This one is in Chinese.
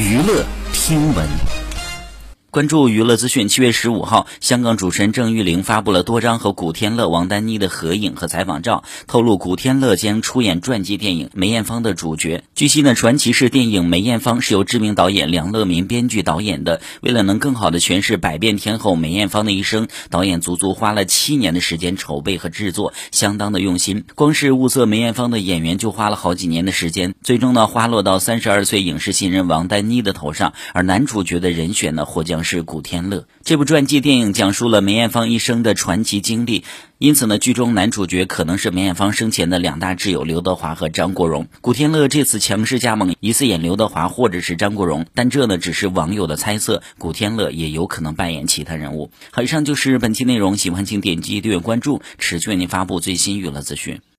娱乐听闻。关注娱乐资讯，七月十五号，香港主持人郑裕玲发布了多张和古天乐、王丹妮的合影和采访照，透露古天乐将出演传记电影《梅艳芳》的主角。据悉呢，传奇式电影《梅艳芳》是由知名导演梁乐民编剧导演的。为了能更好的诠释百变天后梅艳芳的一生，导演足足花了七年的时间筹备和制作，相当的用心。光是物色梅艳芳的演员就花了好几年的时间，最终呢，花落到三十二岁影视新人王丹妮的头上。而男主角的人选呢，或将。是古天乐。这部传记电影讲述了梅艳芳一生的传奇经历，因此呢，剧中男主角可能是梅艳芳生前的两大挚友刘德华和张国荣。古天乐这次强势加盟，疑似演刘德华或者是张国荣，但这呢只是网友的猜测，古天乐也有可能扮演其他人物。好，以上就是本期内容，喜欢请点击订阅关注，持续为您发布最新娱乐资讯。